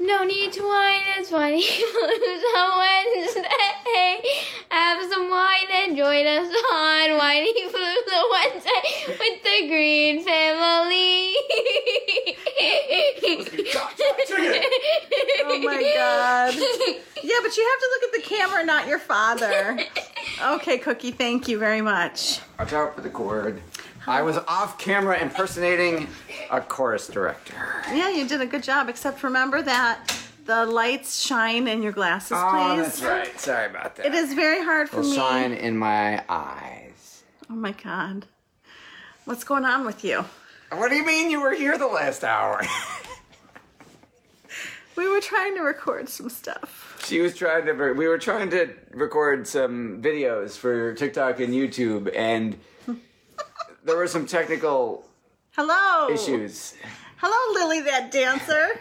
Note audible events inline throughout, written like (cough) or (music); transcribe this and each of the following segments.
No need to whine, it's Whiny (laughs) Palooza Wednesday. Have some wine and join us on Whiny Palooza Wednesday with the Greene family. Oh my god. Yeah, but you have to look at the camera, not your father. Okay, Cookie, thank you very much. Watch out for the cord. I was off camera impersonating a chorus director. Yeah, you did a good job, except remember that the lights shine in your glasses, Oh, please. that's right. Sorry about that. It is very hard for Will me. shine in my eyes. Oh my god. What's going on with you? What do you mean you were here the last hour? (laughs) We were trying to record some stuff. she was trying to. We were trying to record some videos for TikTok and YouTube, and there were some technical Hello. issues. Hello, Lily, that dancer.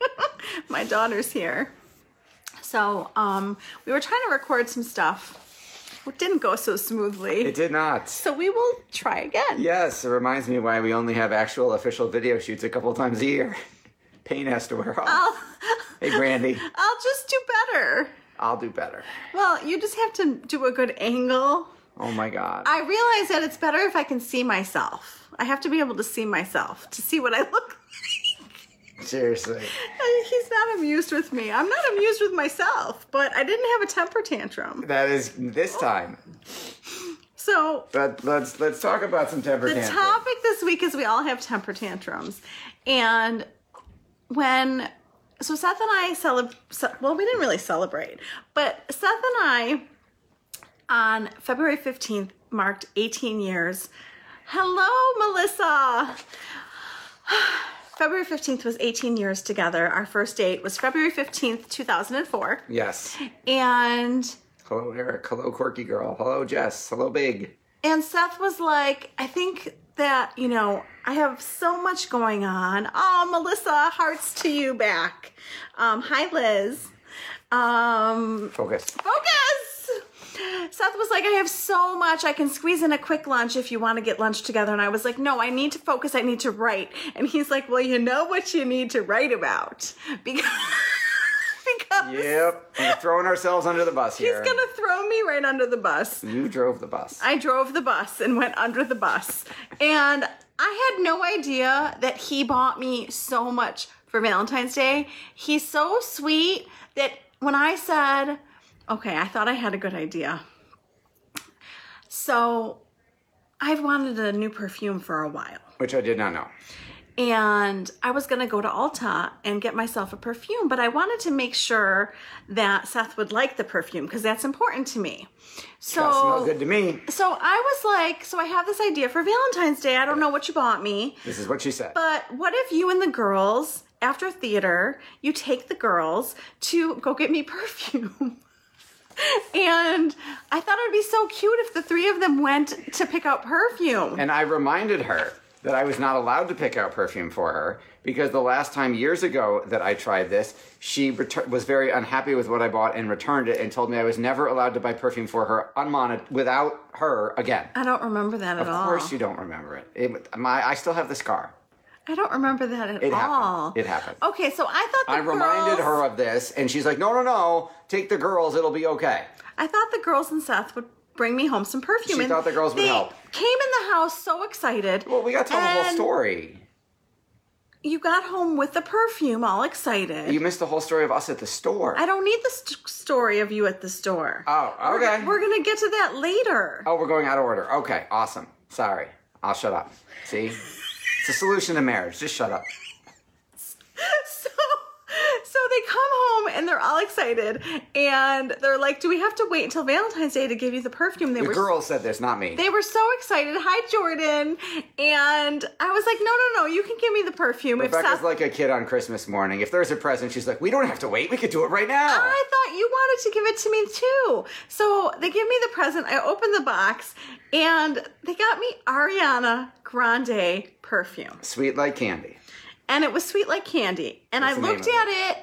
(laughs) My daughter's here. So, um, we were trying to record some stuff. It didn't go so smoothly. It did not. so we will try again. Yes, it reminds me why we only have actual official video shoots a couple times a year. (laughs) Pain has to wear off. I'll, Hey, Brandy, (laughs) I'll just do better. I'll do better. Well, you just have to do a good angle. Oh my god. I realize that it's better if I can see myself. I have to be able to see myself to see what I look (laughs) like. Seriously. He's not amused with me. I'm not amused with myself, but I didn't have a temper tantrum. That is this time. So But let's let's talk about some temper tantrums. the tantrums. topic this week is we all have temper tantrums. And when so Seth and I celebrate well, we didn't really celebrate, but Seth and I on February 15th marked 18 years. Hello, Melissa. (sighs) February 15th was 18 years together. Our first date was February 15th, 2004. Yes. And Hello, Eric. Hello, quirky girl. Hello, Jess. Hello, big. And Seth was like, I think that, you know, I have so much going on. Oh, Melissa, hearts to you back. Um, hi, Liz. Um, Focus. focus! Seth was like, I have so much. I can squeeze in a quick lunch if you want to get lunch together. And I was like, no, I need to focus. I need to write. And he's like, well, you know what you need to write about. (laughs) Because, because Yep. We're throwing ourselves under the bus he's going to throw me right under the bus. You drove the bus. I drove the bus and went under the bus. And I had no idea that he bought me so much for Valentine's Day. He's so sweet that when I said, okay, I thought I had a good idea. So I've wanted a new perfume for a while. Which I did not know. And I was going to go to Ulta and get myself a perfume, but I wanted to make sure that Seth would like the perfume because that's important to me. So That smelled good to me. so I was like, so I have this idea for Valentine's Day. I don't know what you bought me, This is what she said. but what if you and the girls, after theater, you take the girls to go get me (laughs) perfume? And I thought it would be so cute if the three of them went to pick out perfume. And I reminded her that I was not allowed to pick out perfume for her because the last time years ago that I tried this, she retur- was very unhappy with what I bought and returned it and told me I was never allowed to buy perfume for her unmonitored without her again. I don't remember that at all. Of course you don't remember it. it my, I still have the scar. I don't remember that at It all. happened. It happened. Okay, so I thought the I reminded her of this, and she's like, "No, no, no! Take the girls; it'll be okay." I thought the girls and Seth would bring me home some perfume. She and thought the girls would they help. Came in the house so excited. Well, we got to tell the whole and story. You got home with the perfume, all excited. You missed the whole story of us at the store. I don't need the st- story of you at the store. Oh, We're okay. go- We're, gonna get to that later. Oh, we're going out of order. Okay, awesome. Sorry. I'll shut up. See? It's a solution to marriage. Just shut up. (laughs) So, so they come home and they're all excited, and they're like, "Do we have to wait until Valentine's Day to give you the perfume?" They The were girls said this, not me. they were so excited. Hi, Jordan. And I was like, no, no, no, you can give me the perfume. Rebecca's Seth- like a kid on Christmas morning. If there's a present, she's like, we don't have to wait. We could do it right now. I thought you wanted to give it to me too. So they give me the present. I open the box and they got me Ariana Grande perfume. Sweet like candy. And it was sweet like candy. And That's I looked at it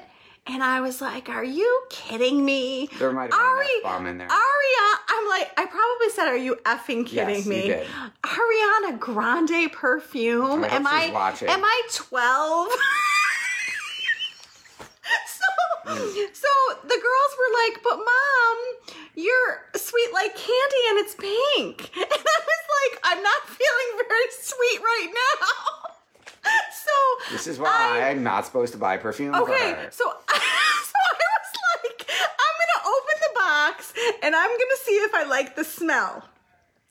and I was like, are you kidding me? There might have been an F-bomb in there. Aria, I'm like, I probably said, are you effing kidding Yes, me? you did. Ariana Grande perfume. I am I watching. am I 12? (laughs) so, the girls were like, but mom, you're sweet like candy and it's pink. (laughs) And I was like, I'm not feeling very sweet right now. (laughs) So This is why I- I'm not supposed to buy perfume Okay, for her. so (laughs) so I was like, I'm gonna open the box and I'm gonna see if I like the smell.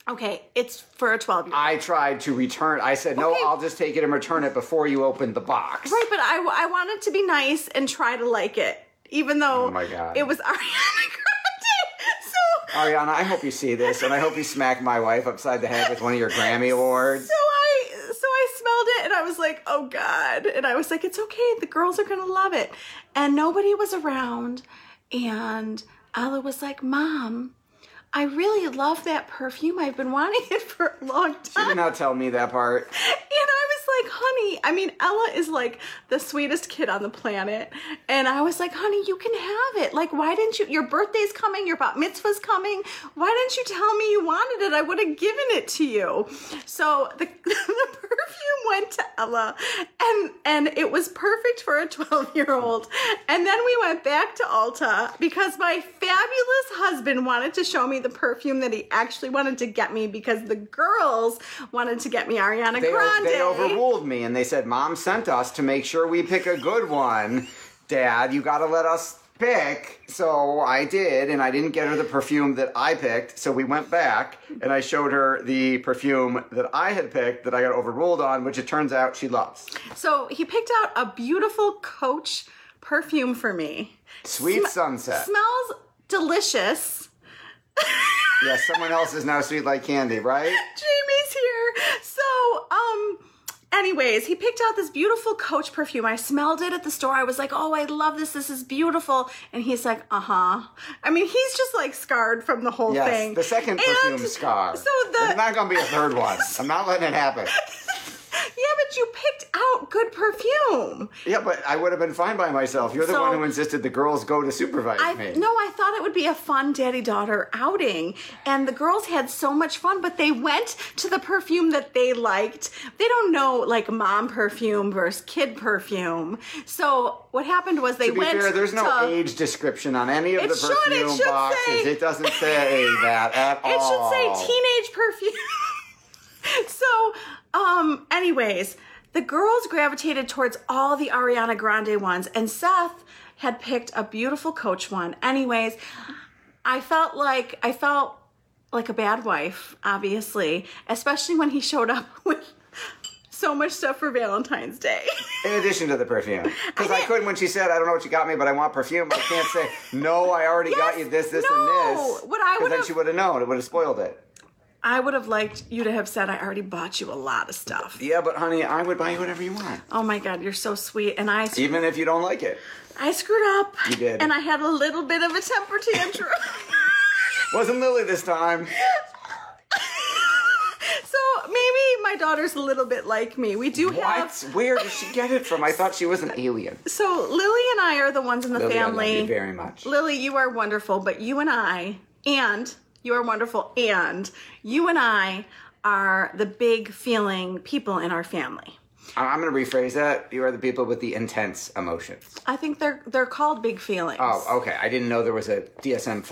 Okay, it's for a 12 year old. I tried to return. I said, no, Okay. I'll just take it and return it before you open the box. Right, but I, I wanted to be nice and try to like it, even though Oh my God. it was (laughs) Ariana Grande. So Ariana, I hope you see this, and I hope you smack my wife upside the head with one of your Grammy (laughs) awards. So I so I smelled it and I was like, oh God. And I was like, it's okay, the girls are gonna love it. And nobody was around. And Ella was like, Mom, I really love that perfume. I've been wanting it for a long She time. did not tell me that part. (laughs) And I like, honey, I mean, Ella is like the sweetest kid on the planet. And I was like, honey, you can have it. Like, why didn't you? Your birthday's coming, your bat mitzvah's coming. Why didn't you tell me you wanted it? I would have given it to you. So the, (laughs) the perfume went to Ella, and and it was perfect for a 12 year old. And then we went back to Ulta because my fabulous husband wanted to show me the perfume that he actually wanted to get me because the girls wanted to get me Ariana They, Grande. Overruled me, and they said, Mom sent us to make sure we pick a good one. Dad, you gotta let us pick. So I did, and I didn't get her the perfume that I picked. So we went back, and I showed her the perfume that I had picked that I got overruled on, which it turns out she loves. So he picked out a beautiful Coach perfume for me. Sweet Sm- Sunset. Smells delicious. yes, someone else is now sweet like candy, right? (laughs) Jamie's here. So, um, anyways, he picked out this beautiful Coach perfume. I smelled it at the store. I was like, oh, I love this. This is beautiful. And he's like, uh huh. I mean, he's just like scarred from the whole Yes, thing. the second And perfume scar. So the There's not gonna be a third one. (laughs) I'm not letting it happen. Yeah, but you picked out good perfume. Yeah, but I would have been fine by myself. You're the So- one who insisted the girls go to supervise I me. no, I thought it would be a fun daddy daughter outing, and the girls had so much fun. But they went to the perfume that they liked. They don't know like mom perfume versus kid perfume. So what happened was they to be went. fair, there's no to, age description on any of It the should- it perfume should boxes. say- It doesn't say (laughs) that at all. It should say teenage perfume. (laughs) so, um, anyways, the girls gravitated towards all the Ariana Grande ones, and Seth had picked a beautiful Coach one. Anyways, I felt like I felt like a bad wife, obviously, especially when he showed up (laughs) with so much stuff for Valentine's Day. (laughs) In addition to the perfume. Because I, didn't- couldn't, when she said, I don't know what you got me, but I want perfume, I can't say, no, I already got you this, this, no. and this. What I 'Cause then she would have known. It would have spoiled it. I would have liked you to have said, I already bought you a lot of stuff. Yeah, but honey, I would buy you whatever you want. Oh my God, you're so sweet. And I Even if you don't like it. I screwed up. You did. And I had a little bit of a temper tantrum. (laughs) Wasn't Lily this time. (laughs) so maybe my daughter's a little bit like me. We do What? have. Where did she get it from? I thought she was an alien. So Lily and I are the ones in the Lily, I love you very much. Lily, you are wonderful, but you and I, and you are wonderful, and you and I are the big feeling people in our family. I'm going to rephrase that. You are the people with the intense emotions. I think they're they're called big feelings. Oh, okay. I didn't know there was a DSM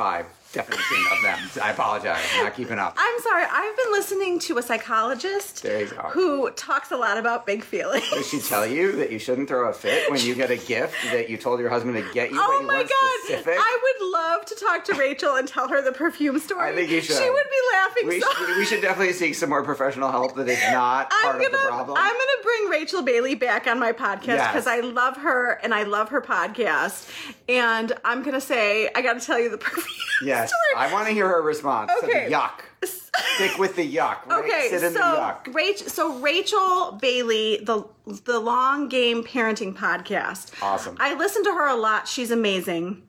5 definition of them. I apologize. I'm not keeping up. I'm sorry. I've been listening to a psychologist There you go. who talks a lot about big feelings. Did she tell you that you shouldn't throw a fit when you get a gift that you told your husband to get you, Oh you my weren't god! specific? I would love to talk to Rachel and tell her the perfume story. I think you should. She would be laughing we, so. should, we should definitely seek some more professional help that is not I'm part gonna of the problem. I'm gonna bring Rachel Bailey back on my podcast Yes. because I love her and I love her podcast. And I'm gonna say I got to tell you the perfume yes. I want to hear her response Okay. yuck. Stick with the yuck. Right? Okay, Sit in so the yuck. Rachel, so Rachel Bailey, the the Long Game Parenting podcast. Awesome. I listen to her a lot. She's amazing.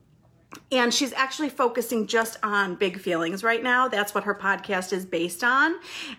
And she's actually focusing just on big feelings right now. That's what her podcast is based on.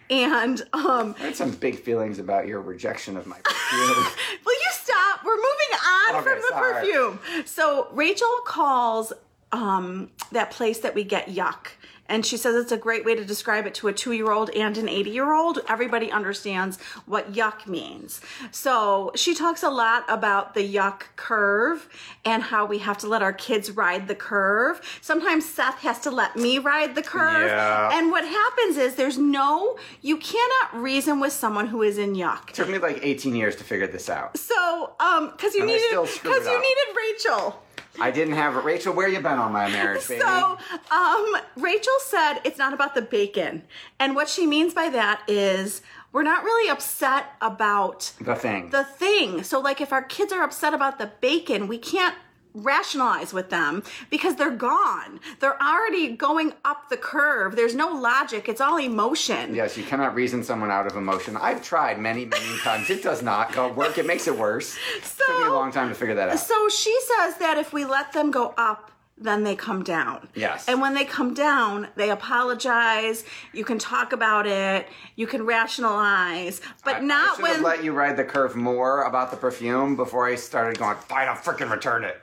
And um I had some big feelings about your rejection of my (laughs) perfume. Will you stop? We're moving on Okay, from the sorry. perfume. So Rachel calls um, that place that we get yuck. And she says it's a great way to describe it to a two year old and an 80 year old. Everybody understands what yuck means. So she talks a lot about the yuck curve and how we have to let our kids ride the curve. Sometimes Seth has to let me ride the curve. Yeah. And what happens is there's no, you cannot reason with someone who is in yuck. It took me like 18 years to figure this out. So, um, because you And needed, because you needed Rachel. I didn't have it. Rachel. Where you been on my marriage, baby? So, um, Rachel said it's not about the bacon, and what she means by that is we're not really upset about the thing. the thing. So, like, if our kids are upset about the bacon, we can't rationalize with them because they're gone. They're already going up the curve. There's no logic. It's all emotion. Yes, you cannot reason someone out of emotion. I've tried many, many (laughs) times. It does not go work. It makes it worse. So, Took me a long time to figure that out. So she says that if we let them go up, then they come down. Yes. And when they come down, they apologize. You can talk about it. You can rationalize, but I- not I should have when. let you ride the curve more about the perfume before I started going. Fine, I'll freaking return it.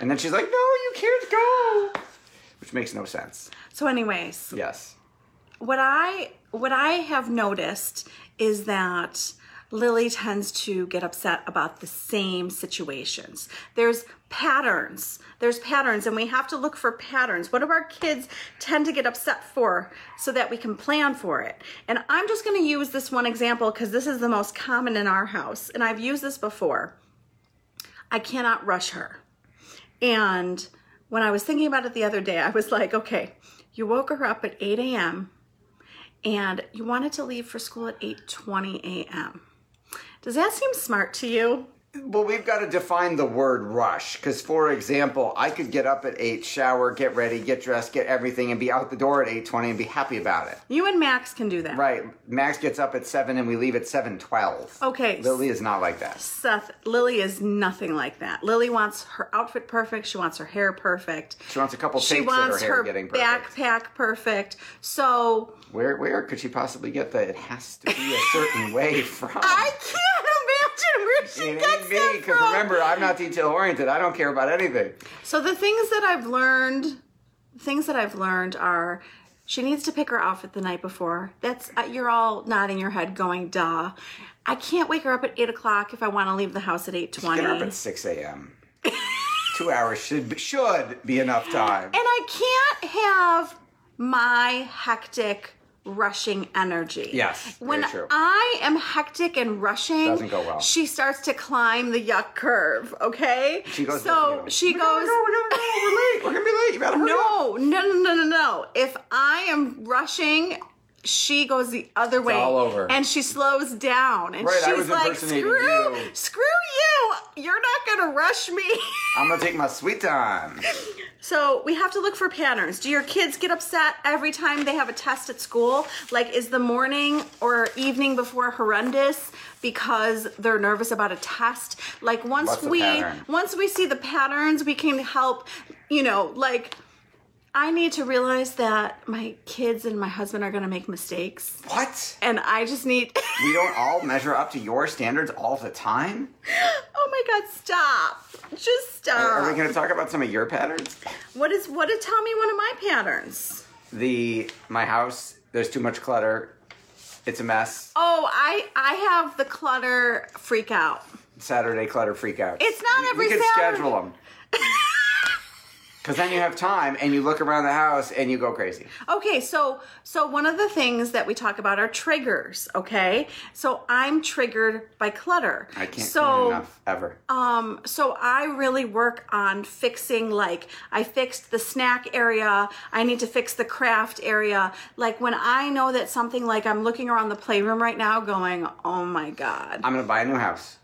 And then she's like, "No, you can't go," which makes no sense. so, anyways, Yes. what I what I have noticed is that Lily tends to get upset about the same situations. There's patterns. There's patterns and we have to look for patterns. What do our kids tend to get upset for so that we can plan for it? And I'm just going to use this one example cuz this is the most common in our house and I've used this before. I cannot rush her. And when I was thinking about it the other day, I was like, okay, you woke her up at 8 a.m. and you wanted to leave for school at 8:20 a.m. Does that seem smart to you? Well, we've got to define the word rush. Because, for example, I could get up at 8, shower, get ready, get dressed, get everything, and be out the door at 8.20 and be happy about it. You and Max can do that. Right. Max gets up at 7 and we leave at 7.12. Okay. Lily is not like that. Seth, Lily is nothing like that. Lily wants her outfit perfect. She wants her hair perfect. She wants a couple She her wants hair her getting perfect. backpack perfect. So Where where could she possibly get that? it has to be a certain (laughs) way from? I can't she it gets me, because remember, I'm not detail oriented. I don't care about anything. So the things that I've learned, things that I've learned are she needs to pick her outfit the night before. That's uh, you're all nodding your head, going, "Duh." I can't wake her up at eight o'clock if I want to leave the house at eight Get her up at 6 a.m. (laughs) Two hours should be, should be enough time. And I can't have my hectic rushing energy. Yes, very When true. I am hectic and rushing, Doesn't go well. She starts to climb the yuck curve, okay? She goes. So with you. she We gotta goes go, we gotta go. We're late. We're gonna be late. You better hurry up. No, no, no, no, no, no. If I am rushing, she goes the other way. all over. And she slows down. And Right, she's like, screw, you." screw you. You're not going to rush me. I'm gonna take my sweet time. (laughs) so we have to look for patterns. Do your kids get upset every time they have a test at school? Like, is the morning or evening before horrendous because they're nervous about a test? Like, once What's we once we see the patterns, we can help. You know, like. I need to realize that my kids and my husband are going to make mistakes. What? And I just need. (laughs) We don't all measure up to your standards all the time. oh my God, stop. Just stop. Are, are we gonna talk about some of your patterns? What is. What is. Tell me one of my patterns. the my house there's too much clutter It's a mess. Oh, I I have the clutter freak out. Saturday clutter freak out. It's not we, every We could Saturday. schedule them. (laughs) Because then you have time and you look around the house and you go crazy. Okay, so so one of the things that we talk about are triggers, okay? So I'm triggered by clutter. I can't so enough ever. Um, so I really work on fixing like I fixed the snack area, I need to fix the craft area. Like when I know that something like I'm looking around the playroom right now going, "Oh my god." I'm going to buy a new house.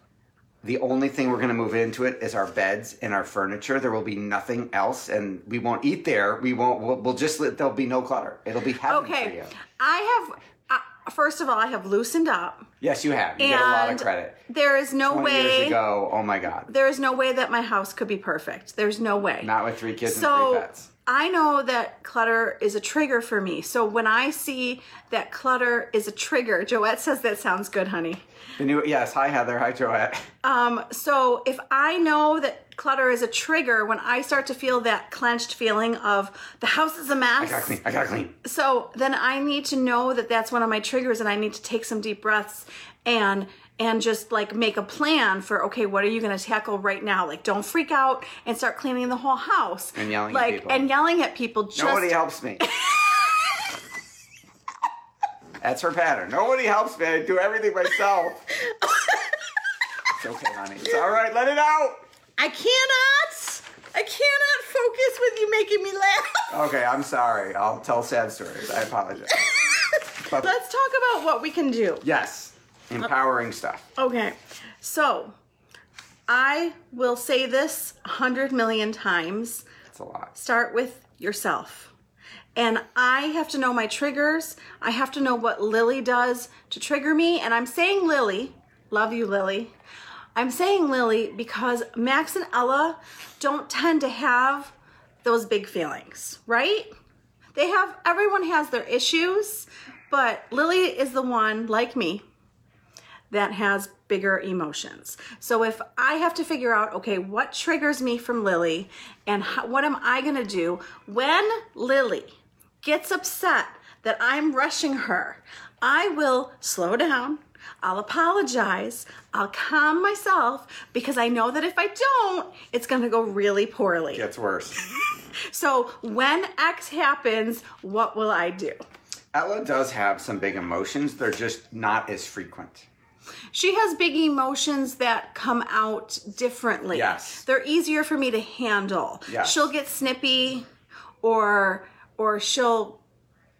The only thing we're going to move into it is our beds and our furniture. There will be nothing else, and we won't eat there. We won't. We'll, we'll just let, there'll be no clutter. It'll be heaven for Okay. you. I have uh, first of all, I have loosened up. Yes, you have. You get a lot of credit. There is no 20 way years ago, oh my God. there is no way that my house could be perfect. There's no way. Not with three kids and three pets. I know that clutter is a trigger for me. So when I see that clutter is a trigger, Joette says that sounds good, honey. The new yes. Hi Heather. Hi Joette. Um, so if I know that clutter is a trigger, when I start to feel that clenched feeling of the house is a I gotta mess, clean. I gotta clean. so then I need to know that that's one of my triggers, and I need to take some deep breaths and and just like make a plan for okay, what are you going to tackle right now? Like, don't freak out and start cleaning the whole house And yelling at like people. and yelling at people. Just Nobody helps me. (laughs) That's her pattern. Nobody helps me. I do everything myself. it's okay, honey. It's all right. Let it out. I cannot. I cannot focus with you making me laugh. Okay, I'm sorry. I'll tell sad stories. I apologize. (laughs) Let's talk about what we can do. yes, empowering stuff. Okay, so I will say this a hundred million times. It's a lot. Start with yourself. And I have to know my triggers. I have to know what Lily does to trigger me. And I'm saying Lily, love you, Lily. I'm saying Lily because Max and Ella don't tend to have those big feelings, right? They have, everyone has their issues, but Lily is the one, like me, that has bigger emotions. So if I have to figure out, okay, what triggers me from Lily and how, what am I going to do when Lily gets upset that I'm rushing her, I will slow down. I'll apologize. I'll calm myself because I know that if I don't, it's going to go really poorly. Gets worse. (laughs) So when X happens, what will I do? Ella does have some big emotions. They're just not as frequent. She has big emotions that come out differently. Yes. They're easier for me to handle. Yes. She'll get snippy or or she'll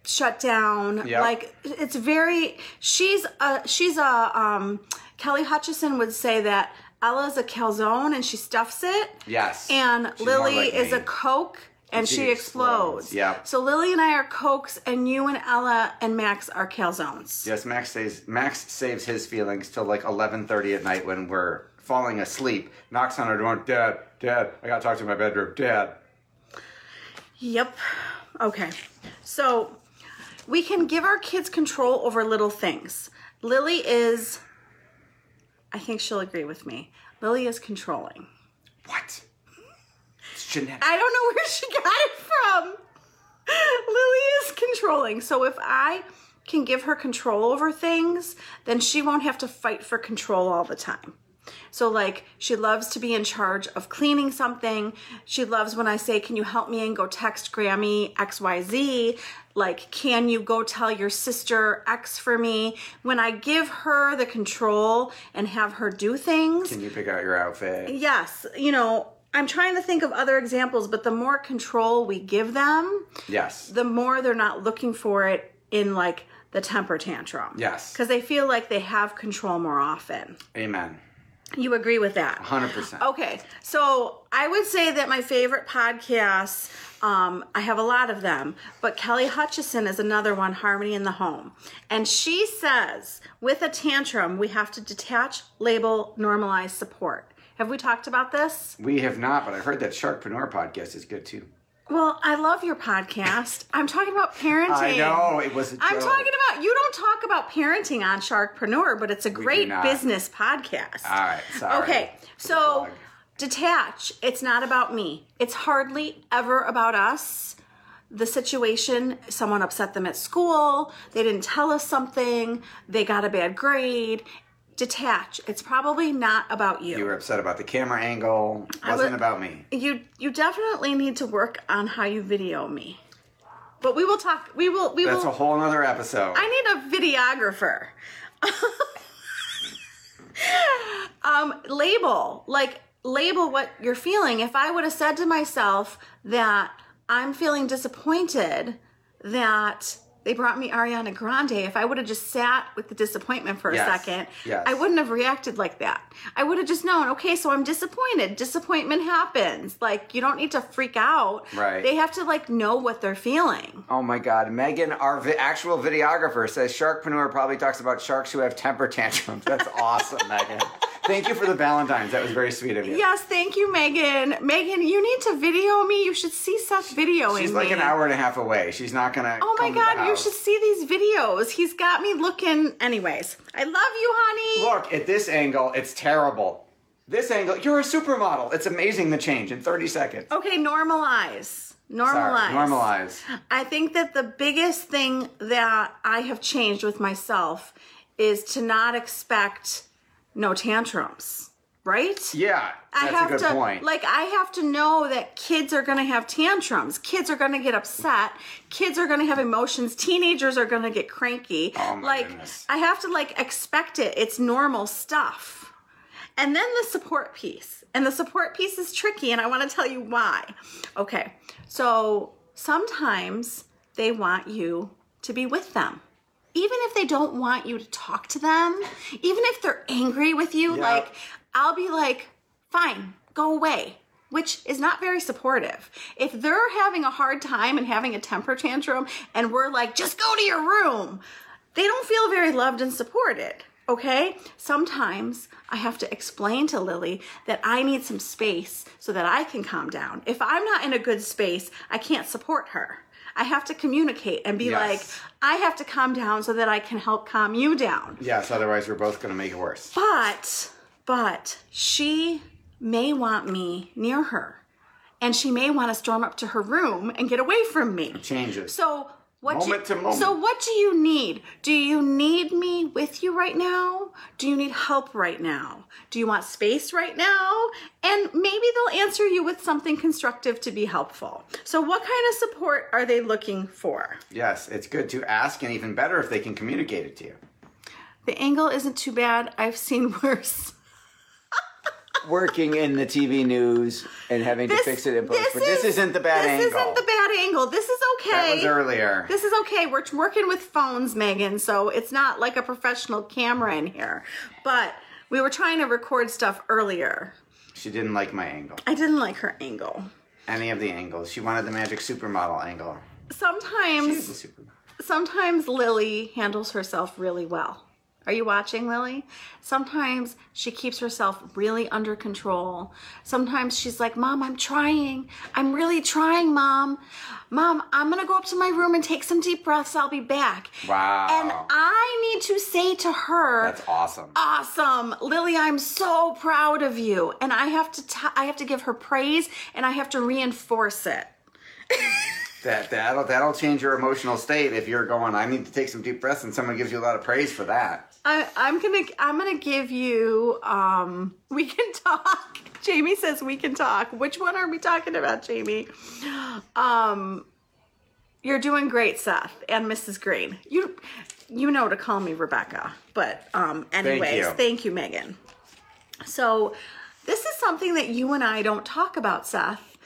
shut down. Yep. Like it's very she's a she's a um Kelly Hutchison would say that Ella's a calzone and she stuffs it. Yes. And She's Lily like is a Coke and she she, explodes. explodes. Yep. So Lily and I are Cokes and you and Ella and Max are calzones. Yes, Max saves Max saves his feelings till like eleven thirty at night when we're falling asleep. Knocks on our door. Dad, Dad, I gotta talk to my bedroom. Dad. Yep. Okay. So we can give our kids control over little things. Lily is, I think she'll agree with me. Lily is controlling. What? Genetic. I don't know (laughs) where she got it from. Lily is controlling. So if I can give her control over things, then she won't have to fight for control all the time. So, like, she loves to be in charge of cleaning something. She loves when I say, Can you help me and go text Grammy XYZ? Like, can you go tell your sister X for me? When I give her the control and have her do things, Can you pick out your outfit? yes, you know, I'm trying to think of other examples, but the more control we give them, Yes. the more they're not looking for it in like the temper tantrum. Yes. Because they feel like they have control more often. Amen. You agree with that? Hundred percent. Okay, so I would say that my favorite podcasts, um, I have a lot of them, but Kelly Hutchison is another one, Harmony in the Home. And she says, with a tantrum, we have to detach, label, normalize, support. Have we talked about this? We have not, but I heard that Sharkpreneur podcast is good too. Well, I love your podcast. (laughs) I'm talking about parenting. I know it was a joke. I'm talking about you don't talk about parenting on Sharkpreneur, but it's a great business podcast. All right, sorry. Okay, so detach. It's not about me. It's hardly ever about us. the situation, someone upset them at school, they didn't tell us something, they got a bad grade. Detach. It's probably not about you. You were upset about the camera angle. I Wasn't would- about me. you you definitely need to work on how you video me. But we will talk we will we That's will a whole nother episode. I need a videographer. (laughs) um, label, like label what you're feeling. If I would have said to myself that I'm feeling disappointed that they brought me Ariana Grande, if I would have just sat with the disappointment for a Yes, second, yes. I wouldn't have reacted like that. I would have just known, okay, so I'm disappointed. Disappointment happens. Like, you don't need to freak out. Right. They have to, like, know what they're feeling. Oh my God, Megan, our vi- actual videographer says Sharkpreneur probably talks about sharks who have temper tantrums. That's awesome, (laughs) Megan. Thank you for the Valentines. That was very sweet of you. Yes, thank you, Megan. Megan, you need to video me. You should see Seth videoing She's like me. an hour and a half away. She's not gonna. Oh my come to the god, you should see these videos. He's got me looking. Anyways, I love you, honey. Look at this angle. It's terrible. This angle. You're a supermodel. It's amazing the change in 30 seconds. Okay, normalize. Normalize. Sorry, normalize. I think that the biggest thing that I have changed with myself is to not expect no tantrums, right? Yeah, that's I have a good to point. like I have to know that kids are going to have tantrums. Kids are going to get upset. Kids are going to have emotions. Teenagers are going to get cranky. Oh like goodness. I have to like expect it. It's normal stuff. And then the support piece. And the support piece is tricky and I want to tell you why. Okay. So sometimes they want you to be with them. Even if they don't want you to talk to them, even if they're angry with you, Yeah. like I'll be like, fine, go away, which is not very supportive. If they're having a hard time and having a temper tantrum, and we're like, just go to your room, they don't feel very loved and supported. Okay? Sometimes I have to explain to Lily that I need some space so that I can calm down. If I'm not in a good space, I can't support her. I have to communicate and be Yes. like, I have to calm down so that I can help calm you down. yes, otherwise we're both gonna make it worse. But, but she may want me near her. And she may want to storm up to her room and get away from me. Changes. So what Moment do, to moment. So what do you need? Do you need me with you right now? Do you need help right now? Do you want space right now? And maybe they'll answer you with something constructive to be helpful. So what kind of support are they looking for? Yes, it's good to ask, and even better if they can communicate it to you. The angle isn't too bad. I've seen (laughs) worse. Working in the TV news and having to fix it in post, but this is- isn't the bad this angle. This isn't the bad angle. This is okay. That was earlier. This is okay. We're working with phones, Megan, so it's not like a professional camera in here. But we were trying to record stuff earlier. She didn't like my angle. I didn't like her angle. Any of the angles. She wanted the magic supermodel angle. Sometimes, supermodel. sometimes Lily handles herself really well. Are you watching, Lily? Sometimes she keeps herself really under control. Sometimes she's like, Mom, I'm trying. I'm really trying, Mom. Mom, I'm going to go up to my room and take some deep breaths. I'll be back. Wow. And I need to say to her, That's awesome. awesome lily i'm so proud of you and i have to t- i have to give her praise and i have to reinforce it That that'll that'll change your emotional state if you're going. I need to take some deep breaths, and someone gives you a lot of praise for that. I, i'm gonna i'm gonna give you um we can (laughs) talk. Jamie says we can talk. Which one are we talking about jamie? Um you're doing great seth and mrs greene. You you know to call me rebecca but um anyways you. thank you megan. So this is something that you and i don't talk about seth.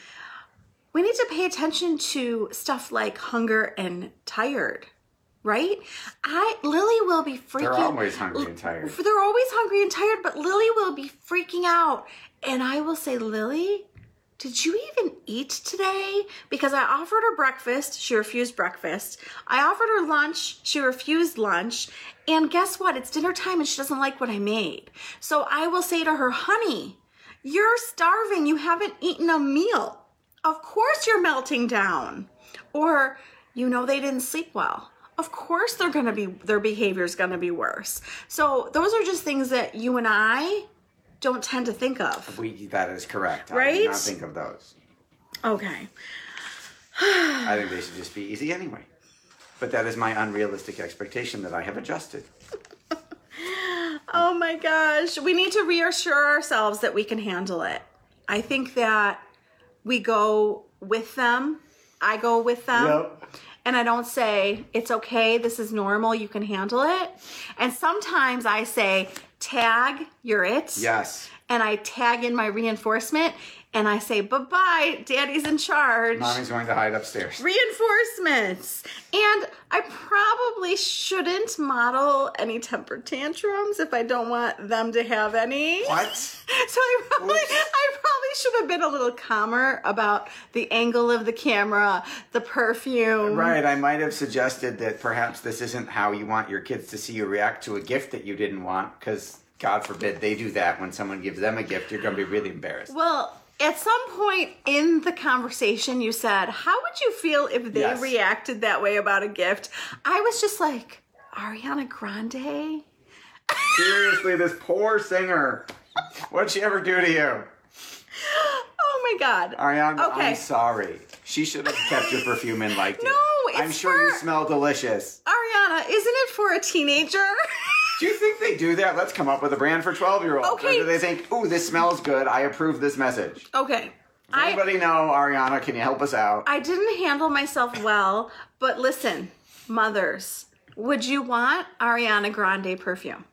We need to pay attention to stuff like hunger and tired right i lily will be freaking They're always hungry and tired. they're always hungry and tired but lily will be freaking out and i will say lily did you even eat today? Because I offered her breakfast, she refused breakfast. I offered her lunch, she refused lunch. And guess what? It's dinner time and she doesn't like what I made. So I will say to her, honey, you're starving. You haven't eaten a meal. Of course you're melting down. Or, you know, they didn't sleep well. Of course they're going to be, their behavior's going to be worse. So those are just things that you and I don't tend to think of. We that is correct. I Right? did not think of those. Okay. I think they should just be easy anyway. But that is my unrealistic expectation that I have adjusted. (laughs) Oh my gosh. We need to reassure ourselves that we can handle it. I think that we go with them. I go with them. Yep. And I don't say, it's okay, this is normal, you can handle it. And sometimes I say, tag, you're it. Yes. And I tag in my reinforcement and I say, bye bye, daddy's in charge. Mommy's going to hide upstairs. Reinforcements. And I probably shouldn't model any temper tantrums if I don't want them to have any. What? (laughs) So I probably, Whoops. Probably should have been a little calmer about the angle of the camera, the perfume. Right, I might have suggested that perhaps this isn't how you want your kids to see you react to a gift that you didn't want, because God forbid they do that when someone gives them a gift, you're going to be really embarrassed. Well, at some point in the conversation, you said, How would you feel if they Yes. reacted that way about a gift? I was just like, Ariana Grande? Seriously, this poor singer. What'd she ever do to you? Oh my God. Ariana, Okay. I'm sorry. She should have kept your perfume and liked it. (laughs) No, I'm sure you smell delicious. Ariana, isn't it for a teenager? Do you think they do that? Let's come up with a brand for 12 year olds. Okay. Or do they think, ooh, this smells good. I approve this message? okay. Does I, anybody know, Ariana, can you help us out? I didn't handle myself well, but listen, mothers, would you want Ariana Grande perfume?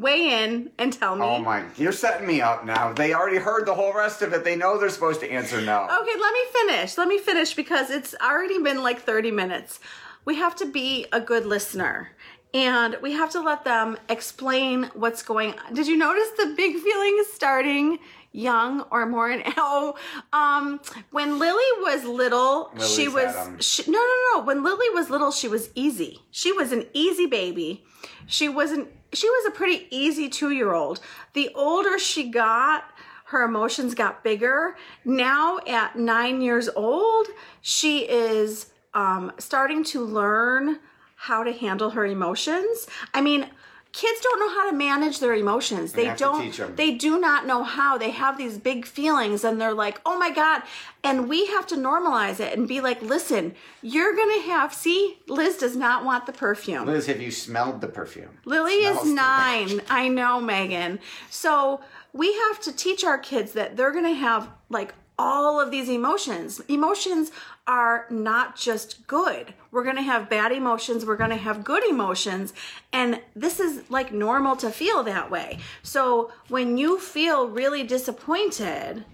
Weigh in and tell me. Oh my, you're setting me up now. They already heard the whole rest of it. They know they're supposed to answer no. Okay, let me finish. Let me finish because it's already been like 30 minutes. We have to be a good listener and we have to let them explain what's going on. Did you notice the big (laughs) feeling starting young or more in (laughs) oh um when Lily was little she was she, no no no when Lily was little she was easy. She was an easy baby. She wasn't she was a pretty easy 2-year-old. The older she got her emotions got bigger. Now at nine years old, she is um, starting to learn how to handle her emotions. I mean, kids don't know how to manage their emotions. They don't. They do not know how. They have these big feelings, and they're like, "Oh my god!" And we have to normalize it and be like, "Listen, you're gonna have." See, Liz does not want the perfume. Liz, have you smelled the perfume? Lily is nine. I know, Megan. So we have to teach our kids that they're going to have like all of these emotions. Emotions are not just good. We're going to have bad emotions. We're going to have good emotions. And this is like normal to feel that way. So when you feel really disappointed,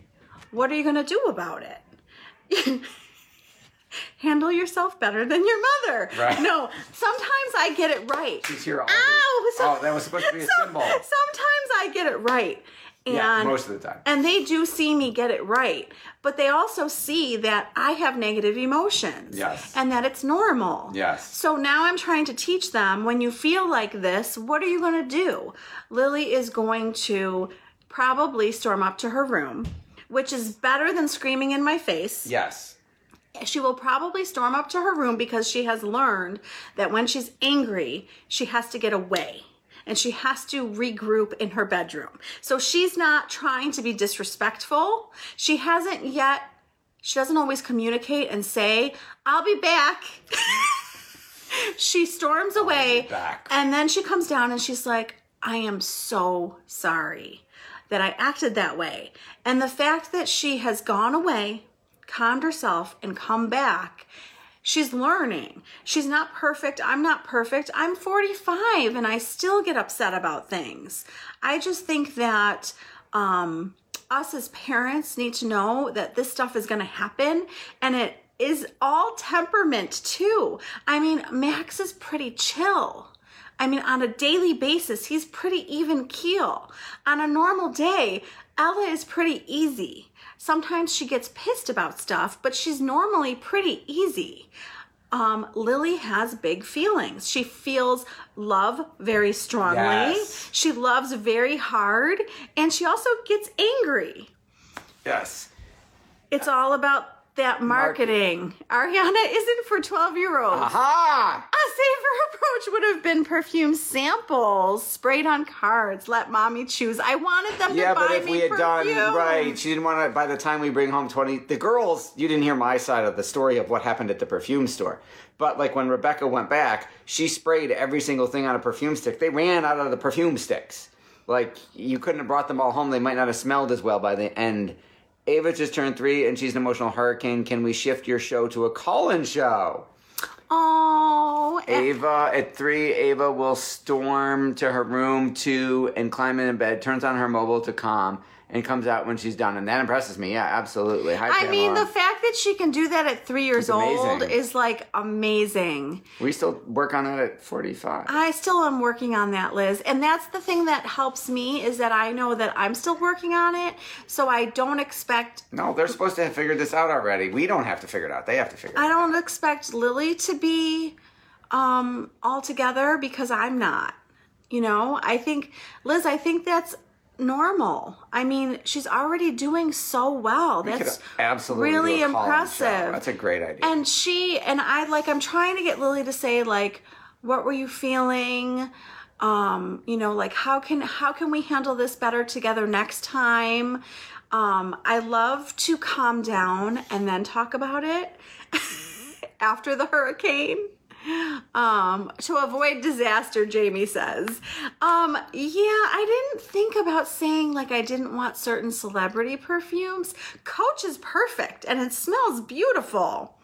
what are you going to do about it? (laughs) Handle yourself better than your mother. Right. No, sometimes I get it right. She's here all Ow! week. Oh, that was supposed to be a (laughs) So- symbol. Sometimes I get it right. And, Yeah, most of the time. And they do see me get it right. But they also see that I have negative emotions. Yes. And that it's normal. Yes. So now I'm trying to teach them when you feel like this, what are you going to do? Lily is going to probably storm up to her room, which is better than screaming in my face Yes. she will probably storm up to her room because she has learned that when she's angry, she has to get away and she has to regroup in her bedroom. So she's not trying to be disrespectful. She hasn't yet, she doesn't always communicate and say, I'll be back. (laughs) she storms away and then she comes down and she's like, I am so sorry that I acted that way. And the fact that she has gone away, calmed herself, and come back, she's learning. She's not perfect. I'm not perfect. I'm 45 and I still get upset about things. I just think that um, us as parents need to know that this stuff is going to happen and it is all temperament too. I mean, Max is pretty chill. I mean, on a daily basis, he's pretty even keel. On a normal day, Ella is pretty easy. Sometimes she gets pissed about stuff, but she's normally pretty easy. Um, Lily has big feelings. She feels love very strongly. Yes. She loves very hard, and she also gets angry. Yes. It's all about that marketing, Ariana, isn't for 12 year olds. Aha! A safer (laughs) approach would have been perfume samples sprayed on cards. Let mommy choose. I wanted them Yeah, to buy me Yeah, but if we had perfume. done right, she didn't want to. By the time we bring home twenty, the girls, you didn't hear my side of the story of what happened at the perfume store. But like when Rebecca went back, she sprayed every single thing on a perfume stick. They ran out of the perfume sticks. Like you couldn't have brought them all home. They might not have smelled as well by the end. Ava just turned three, and she's an emotional hurricane. Can we shift your show to a call-in show? Oh, eh. Ava at three, Ava will storm to her room two and climb in bed, turns on her mobile to calm, and comes out when she's done. And that impresses me. Yeah, absolutely. Hi, I mean, the fact that she can do that at three years old is like amazing. we still work on that at 45. I still am working on that, Liz. And that's the thing that helps me is that I know that I'm still working on it. So I don't expect no, they're supposed to have figured this out already. We don't have to figure it out. They have to figure it I out. don't expect Lily to be um all together because I'm not. You know, I think Liz, I think that's normal. I mean, she's already doing so well. That's absolutely really do a call-in show. impressive. That's a great idea. And she and I like I'm trying to get Lily to say like what were you feeling? Um, you know, like how can how can we handle this better together next time? Um, I love to calm down and then talk about it (laughs) after the hurricane. Um, to avoid disaster, Jamie says. Um, yeah, I didn't think about saying like I didn't want certain celebrity perfumes. Coach is perfect and it smells beautiful.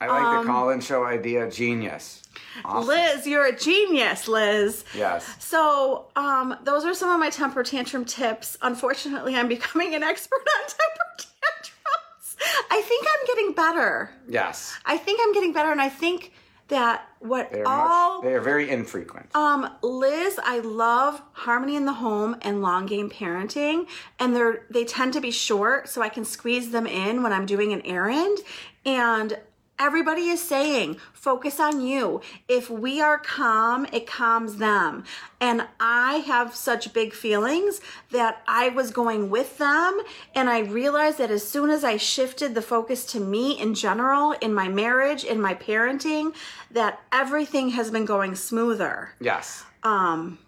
I like um, the call-in show idea. Genius. Awesome. Liz, you're a genius, Liz. Yes. So, um, those are some of my temper tantrum tips. Unfortunately, I'm (laughs) becoming an expert on temper tantrums. I think I'm getting better. Yes. I think I'm getting better, and I think that what They are all much. They are very infrequent. um, Liz, I love harmony in the home and long game parenting, and they're they tend to be short, so I can squeeze them in when I'm doing an errand. And everybody is saying, focus on you. If we are calm, it calms them. And I have such big feelings that I was going with them, and I realized that as soon as I shifted the focus to me in general, in my marriage, in my parenting, that everything has been going smoother. Yes. Um,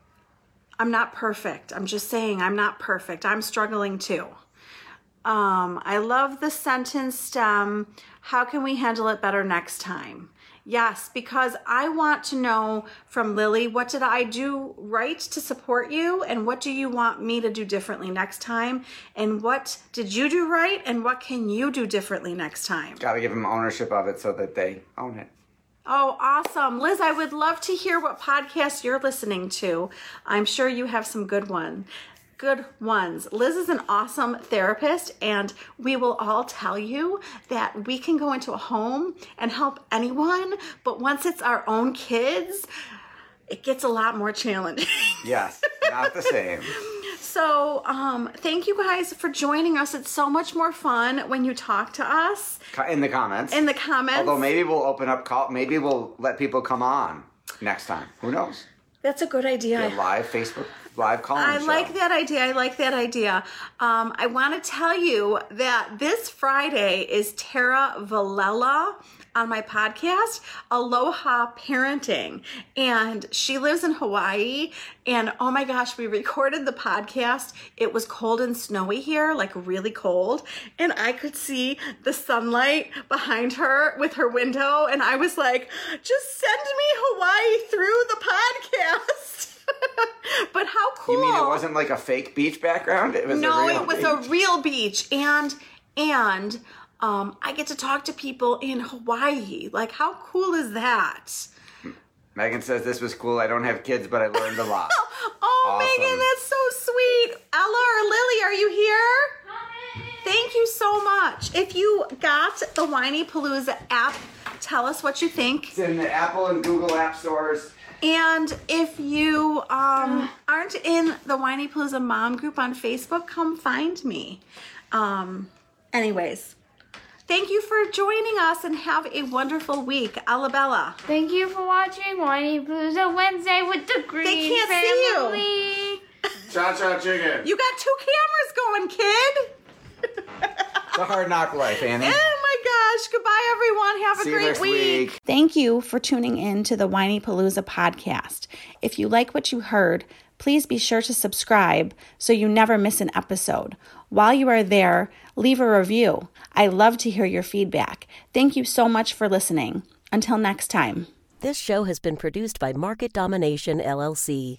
I'm not perfect. I'm just saying I'm not perfect. I'm struggling too. Um, I love the sentence stem. How can we handle it better next time? Yes, because I want to know from Lily what did I do right to support you and what do you want me to do differently next time? And what did you do right and what can you do differently next time? Got to give them ownership of it so that they own it. Oh, awesome. Liz, I would love to hear what podcasts you're listening to. I'm sure you have some good one. Good ones. Liz is an awesome therapist, and we will all tell you that we can go into a home and help anyone, but once it's our own kids, it gets a lot more challenging. (laughs) Yes. Not the same. so, um, thank you guys for joining us. It's so much more fun when you talk to us In the comments. in the comments. Although maybe we'll open up call. Maybe we'll let people come on next time. Who knows? That's a good idea. Live Facebook live call. I like that idea. I like that idea. Um, I want to tell you that this Friday is Tara Valella on my podcast, Aloha Parenting. And she lives in Hawaii. And oh my gosh, we recorded the podcast. It was cold and snowy here, like really cold. And I could see the sunlight behind her with her window. And I was like, just send me Hawaii through the podcast. (laughs) (laughs) but how cool. You mean it wasn't like a fake beach background? It was No, a real it was beach. a real beach, and and um, I get to talk to people in Hawaii. Like, how cool is that? Megan says this was cool. I don't have kids, but I learned a lot. (laughs) Oh, Awesome. Megan, that's so sweet. Ella or Lily, are you here? Thank you so much. If you got the Whinypaluza app, tell us what you think. it's in the Apple and Google app stores. And if you um, aren't in the Whinypaluza mom group on Facebook, come find me. Um, anyways, thank you for joining us and have a wonderful week. Alabella. Thank you for watching Whiny Blues on Wednesday with the Greene They can't see you. Cha cha chicken. You got two cameras going, kid. It's a hard knock life, Annie. My everyone. Have a See great next week. Thank you for tuning in to the Whinypaluza podcast. If you like what you heard, please be sure to subscribe so you never miss an episode. While you are there, leave a review. I love to hear your feedback. Thank you so much for listening. Until next time. This show has been produced by Market Domination LLC.